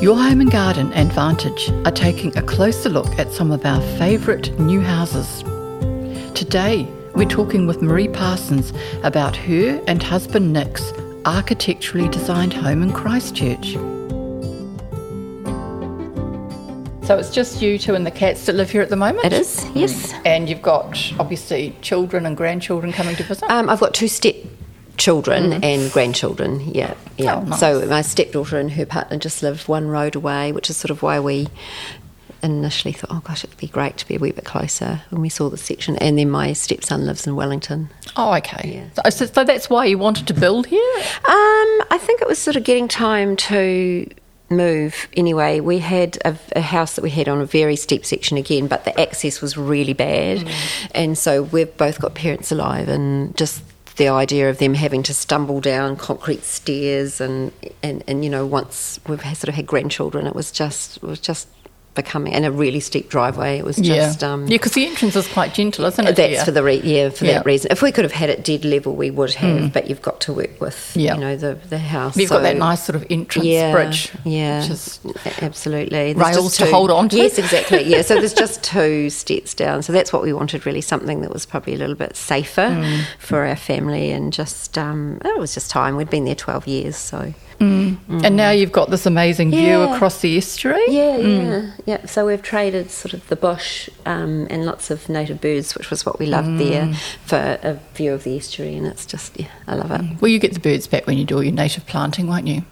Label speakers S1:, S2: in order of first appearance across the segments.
S1: Your Home and Garden and Vantage are taking a closer look at some of our favourite new houses. Today, we're talking with Marie Parsons about her and husband Nick's architecturally designed home in Christchurch. So it's just you two and the cats that live here at the moment?
S2: It is, yes.
S1: And you've got obviously children and grandchildren coming to visit?
S2: Um, I've got two step children and grandchildren. Yeah, yeah.
S1: Oh, nice.
S2: So my stepdaughter and her partner just live one road away, which is sort of why we initially thought, oh gosh, it'd be great to be a wee bit closer when we saw the section. And then my stepson lives in Wellington.
S1: Oh, okay.
S2: Yeah.
S1: So, so that's why you wanted to build here?
S2: Um, I think it was sort of getting time to move anyway. We had a, a house that we had on a very steep section again, but the access was really bad. And so we've both got parents alive and just the idea of them having to stumble down concrete stairs and, and, and you know, once we've sort of had grandchildren, it was just, it was just becoming, and a really steep driveway. It was just,
S1: yeah.
S2: um,
S1: yeah, because the entrance is quite gentle, isn't it?
S2: that's
S1: here?
S2: for the re- yeah for
S1: Yeah. Mm.
S2: that reason. If we could have had it dead level, we would have. But you've got to work with
S1: Yeah.
S2: you know the the house.
S1: You've got that nice sort of entrance
S2: yeah,
S1: bridge.
S2: Yeah,
S1: Which is,
S2: absolutely. There's
S1: rails
S2: just
S1: to hold on to.
S2: Yes, exactly. Yeah, so there's just two steps down. So that's what we wanted, really, something that was probably a little bit safer
S1: Mm.
S2: for our family, and just um, it was just time. We'd been there 12 years, so Mm.
S1: and now you've got this amazing view across the estuary.
S2: yeah, mm. yeah, yeah. So we've traded sort of the bush um, and lots of native birds, which was what we loved there, mm. for a view of the estuary, and it's just yeah, I love it.
S1: Well, you get the birds back when you do all your native planting, won't you?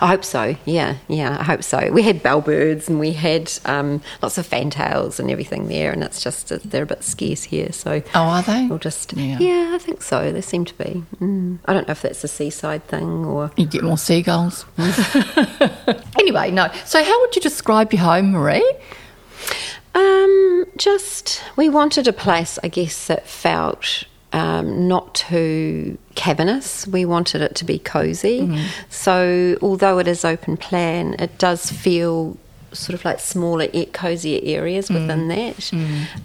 S2: I hope so. Yeah, yeah, I hope so. We had bellbirds and we had um, lots of fantails and everything there, and it's just they're a bit scarce here. So
S1: Oh, are they?
S2: we'll just
S1: Yeah.
S2: yeah. I think so. They seem to be. Mm. I don't know if that's a seaside thing or
S1: You get more seagulls. anyway, no. So, how would you describe your home, Marie?
S2: Um, just we wanted a place, I guess, that felt um, not too cavernous. We wanted it to be cozy. So, although it is open plan, it does feel sort of like smaller, cozier areas within that,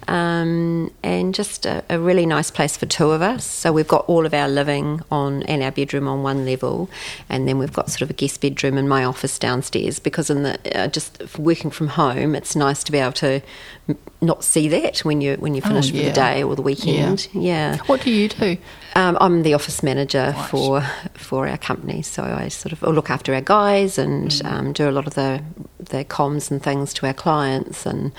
S2: um, and just a, a really nice place for two of us. So we've got all of our living on and our bedroom on one level, and then we've got sort of a guest bedroom and my office downstairs. Because in the uh, just working from home, it's nice to be able to not see that when you when you finish
S1: Oh, yeah.
S2: the day or the weekend. Yeah.
S1: What do you do?
S2: Um, I'm the office manager for for our company, so I sort of look after our guys and
S1: Mm.
S2: um, do a lot of the the comms and things to our clients and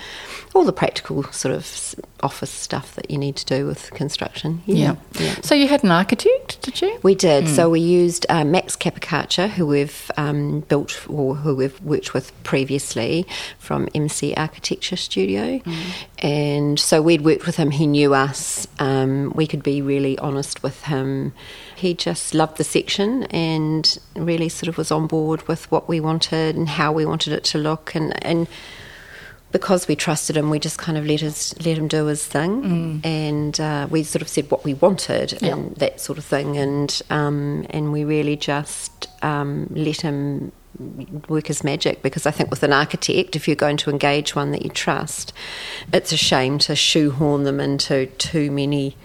S2: all the practical sort of office stuff that you need to do with construction.
S1: Yeah.
S2: yeah.
S1: So, you had an architect, did you?
S2: We did.
S1: Hmm.
S2: So we used uh, Max Capocaccia, who we've um, built or who we've worked with previously from MC Architecture Studio.
S1: Hmm.
S2: And so we'd worked with him. He knew us. Um, we could be really honest with him. He just loved the section and really sort of was on board with what we wanted and how we wanted it to look. And, and because we trusted him, we just kind of let his let him do his thing, and uh, we sort of said what we wanted and that sort of thing, and um, and we really just um, let him work his magic. Because I think with an architect, if you're going to engage one that you trust, it's a shame to shoehorn them into too many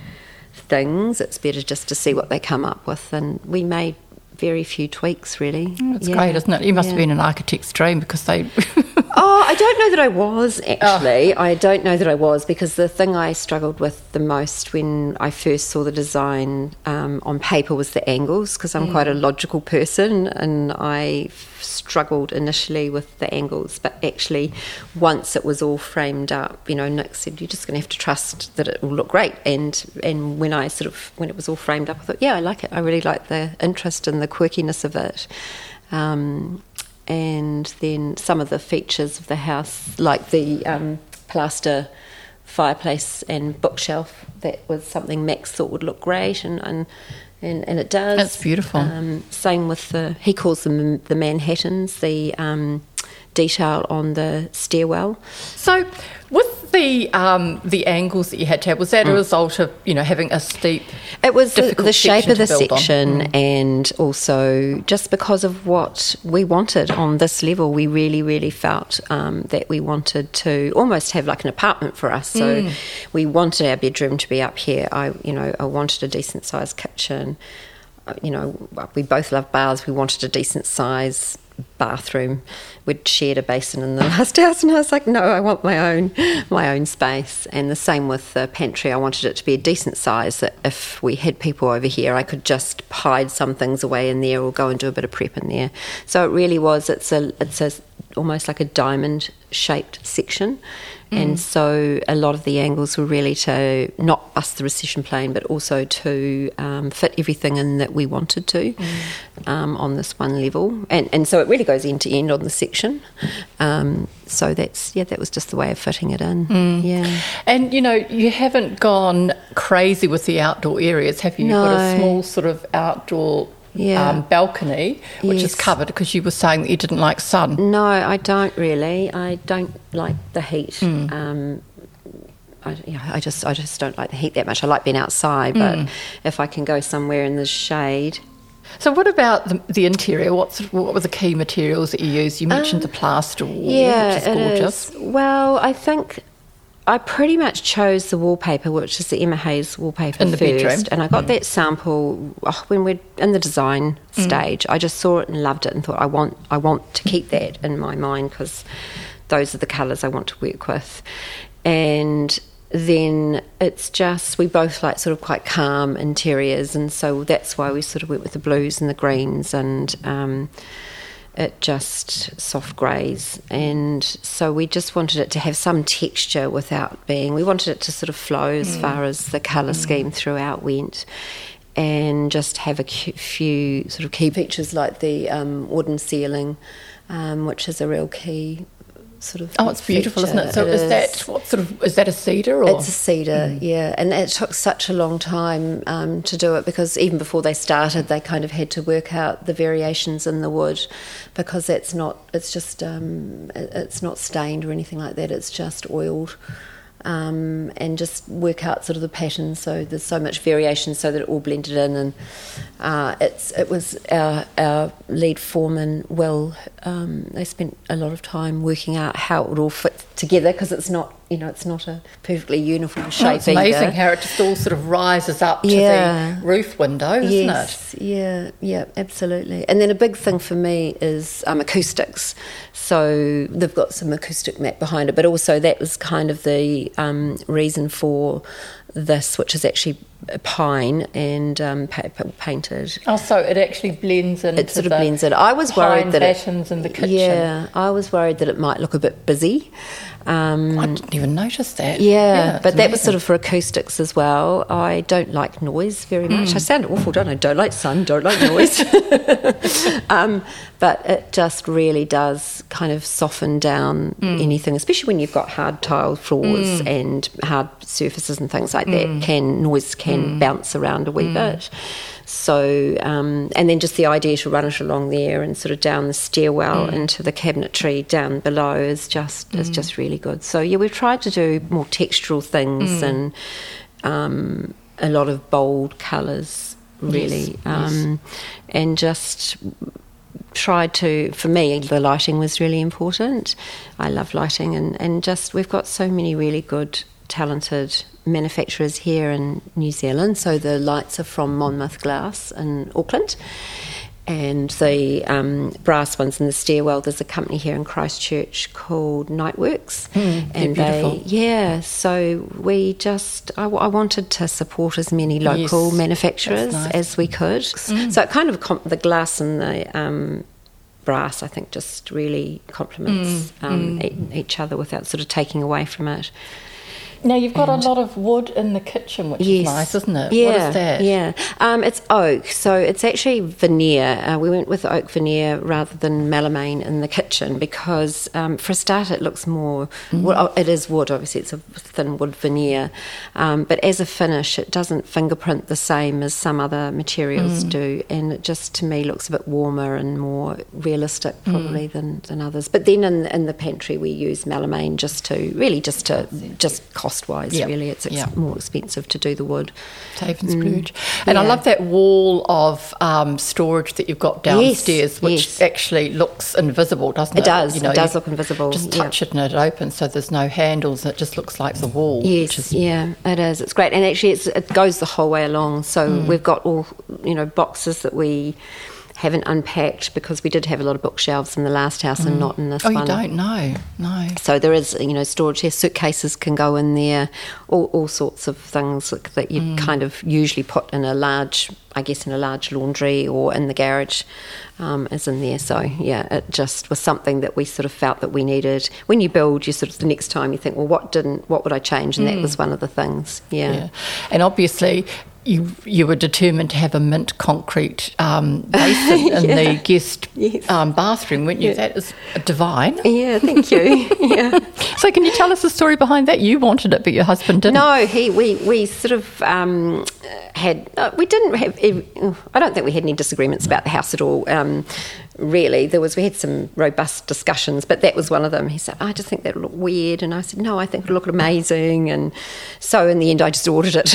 S2: things. It's better just to see what they come up with, and we made very few tweaks really.
S1: It's
S2: Yeah.
S1: great, isn't it? You must
S2: Yeah.
S1: have been an architect's dream because they.
S2: Oh, I don't know that I was
S1: Oh.
S2: actually. I don't know that I was because the thing I struggled with the most when I first saw the design um, on paper was the angles because I'm quite a
S1: Mm.
S2: logical person and I struggled initially with the angles. But actually, once it was all framed up, you know, Nick said, "You're just going to have to trust that it will look great." And and when I sort of when it was all framed up, I thought, "Yeah, I like it. I really like the interest and the quirkiness of it." Um, and then some of the features of the house, like the um, plaster fireplace and bookshelf, that was something Max thought would look great, and and, and, and it does.
S1: That's beautiful.
S2: Um, same with the he calls them the Manhattans, the um, detail on the stairwell.
S1: so, with the um, the angles that you had to have, was that a result of you know having a steep?
S2: It was the, the shape of the
S1: to build on?
S2: section, and also just because of what we wanted on this level, we really, really felt um, that we wanted to almost have like an apartment for us. So we wanted our bedroom to be up here. I, you know, I wanted a decent sized kitchen. You know, we both love baths. We wanted a decent size bathroom. We'd shared a basin in the last house, and I was like, no, I want my own, my own space. And the same with the pantry. I wanted it to be a decent size that if we had people over here, I could just hide some things away in there or go and do a bit of prep in there. So it really was. It's a, it's a almost like a diamond shaped section. Mm. And so a lot of the angles were really to not bust the recession plane, but also to um, fit everything in that we wanted to mm. um, on this one level. And, and so it really goes end to end on the section. Um, so that's, yeah, that was just the way of fitting it in. Mm. Yeah.
S1: And, you know, you haven't gone crazy with the outdoor areas, have you? You've
S2: no.
S1: got a small sort of outdoor yeah. um, balcony, which yes. is covered because you were saying that you didn't like sun.
S2: No, I don't really. I don't like the heat. Mm. Um, I, you know, I, just I just don't like the heat that much. I like being outside, but mm. if I can go somewhere in the shade.
S1: So, what about the, the interior? What's what were the key materials that you used? You mentioned um, the plaster wall,
S2: yeah,
S1: which is gorgeous.
S2: Is. Well, I think I pretty much chose the wallpaper, which is the Emma Hayes wallpaper
S1: in the
S2: first,
S1: bedroom.
S2: and I got mm. that sample oh, when we're in the design mm. stage. I just saw it and loved it, and thought I want I want to keep that in my mind because those are the colours I want to work with, and then it's just we both like sort of quite calm interiors, and so that's why we sort of went with the blues and the greens and. Um, it just soft greys and so we just wanted it to have some texture without being we wanted it to sort of flow as mm. far as the colour mm. scheme throughout went and just have a few sort of key features like the um, wooden ceiling um, which is a real key sort of.
S1: Oh, it's beautiful, isn't it? So it is, is, that what sort of is that a cedar? Or?
S2: It's a cedar, mm. yeah. And it took such a long time um, to do it because even before they started, they kind of had to work out the variations in the wood because it's not. It's just. Um, it's not stained or anything like that. It's just oiled um, and just work out sort of the pattern. So there's so much variation, so that it all blended in. And uh, it's it was our, our lead foreman Will. Um, they spent a lot of time working out how it would all fit together because it's not you know it's not a perfectly uniform shape.
S1: Oh, it's amazing either. how it just all sort of rises up to yeah. the roof window, isn't
S2: yes.
S1: it?
S2: Yeah, yeah, absolutely. And then a big thing for me is um, acoustics. So they've got some acoustic mat behind it, but also that was kind of the um, reason for this, which is actually pine and um, painted.
S1: Oh, so it actually blends in.
S2: It sort of blends in. I was worried that
S1: it, in the kitchen.
S2: Yeah, I was worried that it might look a bit busy.
S1: Um, I didn't even notice that.
S2: Yeah, yeah but that was sort of for acoustics as well. I don't like noise very much. Mm. I sound awful, don't I? Don't like sun, don't like noise. um, but it just really does kind of soften down mm. anything, especially when you've got hard tile floors mm. and hard surfaces and things like that. Mm. Can noise can mm. bounce around a wee mm. bit. So, um, and then just the idea to run it along there and sort of down the stairwell mm. into the cabinetry down below is just is just really good. So yeah, we've tried to do more textural things and um, a lot of bold colours, really, yes. Um, yes. and just tried to for me the lighting was really important i love lighting and, and just we've got so many really good talented manufacturers here in New Zealand. So the lights are from Monmouth Glass in Auckland. And the um, brass ones in the stairwell, there's a company here in Christchurch called Nightworks.
S1: Mm, and beautiful.
S2: they, yeah, so we just, I, I, wanted to support as many local yes, manufacturers nice. as we could. Mm. So it kind of, the glass and the um, brass, I think, just really complements mm, um, mm. each other without sort of taking away from it.
S1: Now you've got and a lot of wood in the kitchen, which yes. is nice, isn't it?
S2: Yeah,
S1: what is that?
S2: Yeah, um, it's oak, so it's actually veneer. Uh, we went with oak veneer rather than melamine in the kitchen because, um, for a start, it looks more. Mm. Well, it is wood, obviously. It's a thin wood veneer, um, but as a finish, it doesn't fingerprint the same as some other materials mm. do, and it just to me looks a bit warmer and more realistic, mm. probably mm. than, than others. But then in in the pantry, we use melamine just to really just to just cost cost wise.
S1: Yeah.
S2: Really, it's ex-
S1: Yeah.
S2: more expensive to do the wood.
S1: Save and splurge. And I
S2: Mm.
S1: Love that wall of um, storage that you've got downstairs, which
S2: yes.
S1: actually looks invisible, doesn't it?
S2: It does, it does look invisible,
S1: Just
S2: yeah.
S1: touch it and it opens, so there's no handles, and it just looks like the wall.
S2: Yes,
S1: which is
S2: yeah, it is. It's great, and actually, it's, it goes the whole way along. So
S1: Mm.
S2: we've got all you know boxes that we haven't unpacked because we did have a lot of bookshelves in the last house and mm. not in this
S1: Oh, you don't know? No.
S2: So there is, you know, storage here. Suitcases can go in there, all, all sorts of things that, that you mm. kind of usually put in a large, I guess, in a large laundry or in the garage, um, is in there. So yeah, it just was something that we sort of felt that we needed. When you build, you sort of the next time you think, well, what didn't, what would I change? And that mm. was one of the things. Yeah.
S1: Yeah. And obviously, you you were determined to have a mint concrete um, basin in the guest
S2: Yes.
S1: um, bathroom, weren't you?
S2: Yeah.
S1: That is divine.
S2: Yeah, thank you. yeah.
S1: So, can you tell us the story behind that? You wanted it, but your husband didn't.
S2: No, he we we sort of um, had uh, we didn't have. I don't think we had any disagreements about the house at all. Really, there was we had some robust discussions, but that was one of them. He said, "I just think that looked weird," and I said, "No, I think it looked amazing." And so in the end, I just ordered it.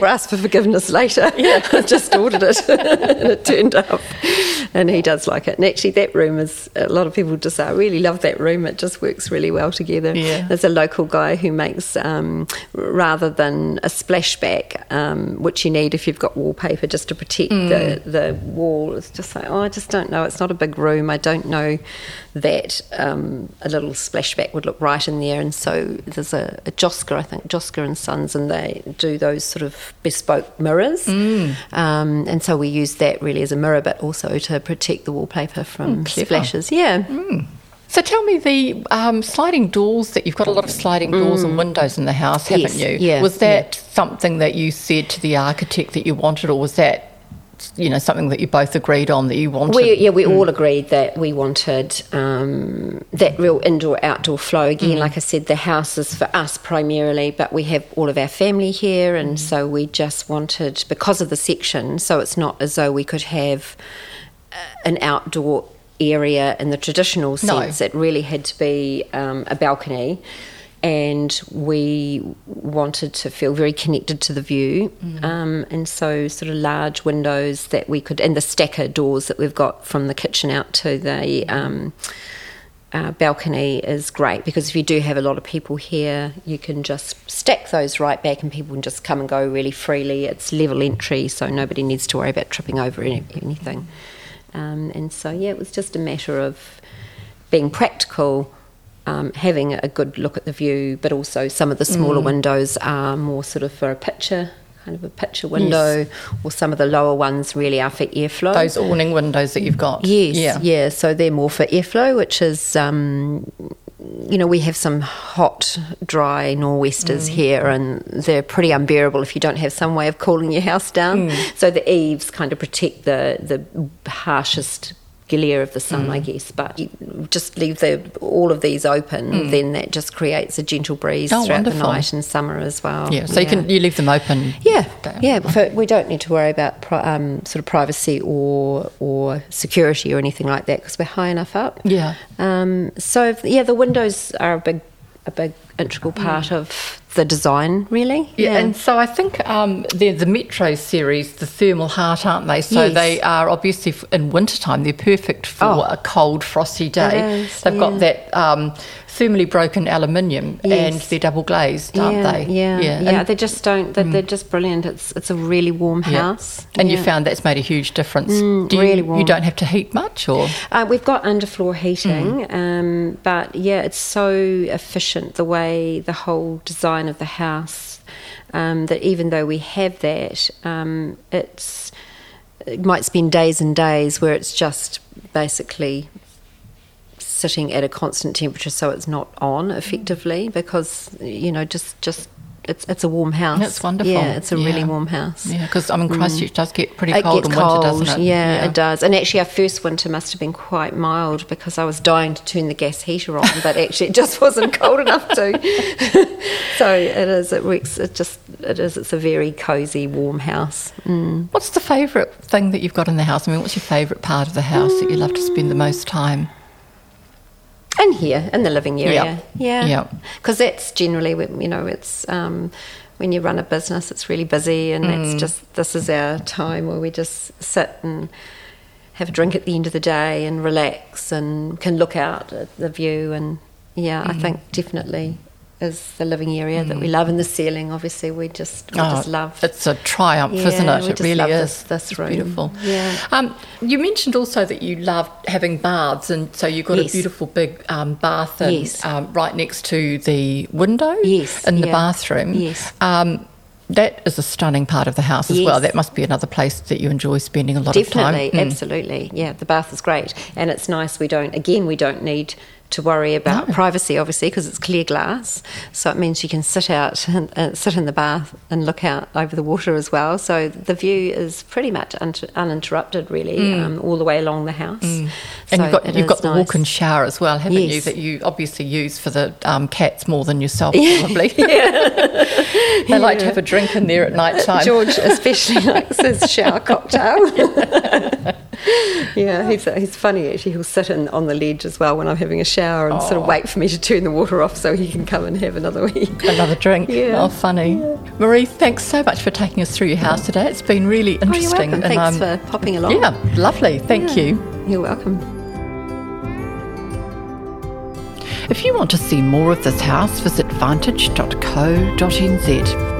S2: or asked for forgiveness later. Yeah, I just ordered it, and it turned up. And he does like it. And actually, that room is a lot of people just say, "I really love that room. It just works really well together."
S1: Yeah.
S2: There's a local guy who makes um, rather than a splashback, um, which you need if you've got wallpaper just to protect the, the wall. It's just like, oh, I just don't know. It's not a big room. I don't know that um, a little splashback would look right in there. And so there's a, a Josker, I think, Josker and Sons, and they do those sort of bespoke mirrors. Um, and so we use that really as a mirror, but also to protect the wallpaper from
S1: clever.
S2: splashes. Yeah.
S1: So tell me the um, sliding doors that you've got a lot of sliding doors and windows in the house, haven't
S2: Mm. Yes,
S1: you?
S2: yeah,
S1: was that something that you said to the architect that you wanted, or was that you know something that you both agreed on that you wanted?
S2: We, yeah, we all agreed that we wanted um, that real indoor outdoor flow. Again, like I said, the house is for us primarily, but we have all of our family here, and so we just wanted, because of the section, so it's not as though we could have an outdoor area in the traditional
S1: No.
S2: sense. It really had to be um, a balcony. And we wanted to feel very connected to the view, um, and so sort of large windows that we could, and the stacker doors that we've got from the kitchen out to the um, uh, balcony is great because if you do have a lot of people here, you can just stack those right back, and people can just come and go really freely. It's level entry, so nobody needs to worry about tripping over any, anything. Um, and so, yeah, it was just a matter of being practical, um, having a good look at the view, but also some of the smaller
S1: Mm.
S2: windows are more sort of for a picture, kind of a picture window, or some of the lower ones really are for airflow.
S1: those awning windows that you've got.
S2: Yes,
S1: Yeah.
S2: yeah. So they're more for airflow, which is, um, you know, we have some hot, dry nor'westers
S1: Mm.
S2: here, and they're pretty unbearable if you don't have some way of cooling your house down.
S1: Mm.
S2: So the eaves kind of protect the the harshest glare of the sun,
S1: Mm.
S2: I guess. But just leave the all of these open, then that just creates a gentle breeze
S1: Mm. Oh,
S2: throughout
S1: wonderful.
S2: the night and summer as well.
S1: Yeah, so you can you leave them open.
S2: Yeah, yeah. For, we don't need to worry about pri- um, sort of privacy or or security or anything like that because we're high enough up.
S1: Yeah.
S2: Um, so yeah, the windows are a big a big integral part of the design, really.
S1: Yeah, and so I think um, they're the Metro series, the thermal heart, aren't they? So
S2: Yes.
S1: they are obviously in wintertime, they're perfect for
S2: Oh.
S1: a cold, frosty day.
S2: is,
S1: They've
S2: yeah.
S1: got that um, thermally broken aluminium and
S2: Yes.
S1: they're double glazed, aren't
S2: yeah,
S1: they?
S2: Yeah, yeah.
S1: And,
S2: they just don't. They're, they're just brilliant. It's it's a really warm
S1: yeah.
S2: house.
S1: And you found that's made a huge difference.
S2: Mm,
S1: Do you,
S2: really
S1: You
S2: warm.
S1: don't have to heat much, or
S2: Uh, we've got underfloor heating,
S1: Mm.
S2: um, but yeah, it's so efficient the way the whole design of the house um, that even though we have that, um, it's it might spend days and days where it's just basically sitting at a constant temperature so it's not on effectively because you know just just it's it's a warm house.
S1: It's wonderful.
S2: Yeah, it's a really warm house.
S1: yeah, because I mean Christchurch does get pretty
S2: Mm. It
S1: cold in winter, doesn't it?
S2: Yeah, it does. And actually, our first winter must have been quite mild because I was dying to turn the gas heater on, but actually, it just wasn't cold enough to. so it is. It works. It just it is. It's a very cosy, warm house. Mm.
S1: What's the favourite thing that you've got in the house? I mean, what's your favourite part of the house that you love to spend the most time?
S2: And here in the living area,
S1: Yeah.
S2: yeah. Because that's generally, when- you know, it's um, when you run a business, it's really busy, and
S1: Mm.
S2: it's just this is our time where we just sit and have a drink at the end of the day and relax and can look out at the view. And yeah,
S1: Mm.
S2: I think definitely is the living area that we love, and the ceiling. Obviously, we just we just love.
S1: Oh, It's a triumph,
S2: Yeah,
S1: isn't it?
S2: we
S1: It really
S2: love
S1: is.
S2: this- this
S1: It's
S2: room.
S1: beautiful.
S2: Yeah.
S1: Um, you mentioned also that you love having baths, and so you've got
S2: Yes.
S1: a beautiful big um, bath and,
S2: Yes.
S1: um, right next to the window
S2: Yes,
S1: in the
S2: yeah.
S1: bathroom.
S2: Yes.
S1: Um, that is a stunning part of the house as well. That must be another place that you enjoy spending a lot
S2: Definitely,
S1: of time. Mm.
S2: absolutely. Yeah, the bath is great. And it's nice we don't, again, we don't need to worry about
S1: No.
S2: privacy, obviously, because it's clear glass. So it means you can sit out and uh, sit in the bath and look out over the water as well. So the view is pretty much un- uninterrupted, really, um, all the way along the house.
S1: Mm.
S2: So
S1: And you've got you've got the
S2: nice.
S1: walk-in shower as well, haven't you? That you obviously use for the um, cats more than yourself, probably. they like to have a drink in there at night time.
S2: George especially likes his shower cocktail. yeah, he's, he's funny actually. He'll sit in, on the ledge as well when I'm having a shower and sort of
S1: Oh.
S2: wait for me to turn the water off so he can come and have another wee.
S1: Another drink.
S2: Yeah.
S1: Oh, funny. Marie, thanks so much for taking us through your house today. It's been really
S2: Oh,
S1: interesting.
S2: welcome.
S1: and,
S2: Thanks
S1: um,
S2: for popping along.
S1: Yeah, lovely. Thank
S2: Yeah.
S1: you.
S2: You're welcome.
S1: If you want to see more of this house, visit vantage.co.nz.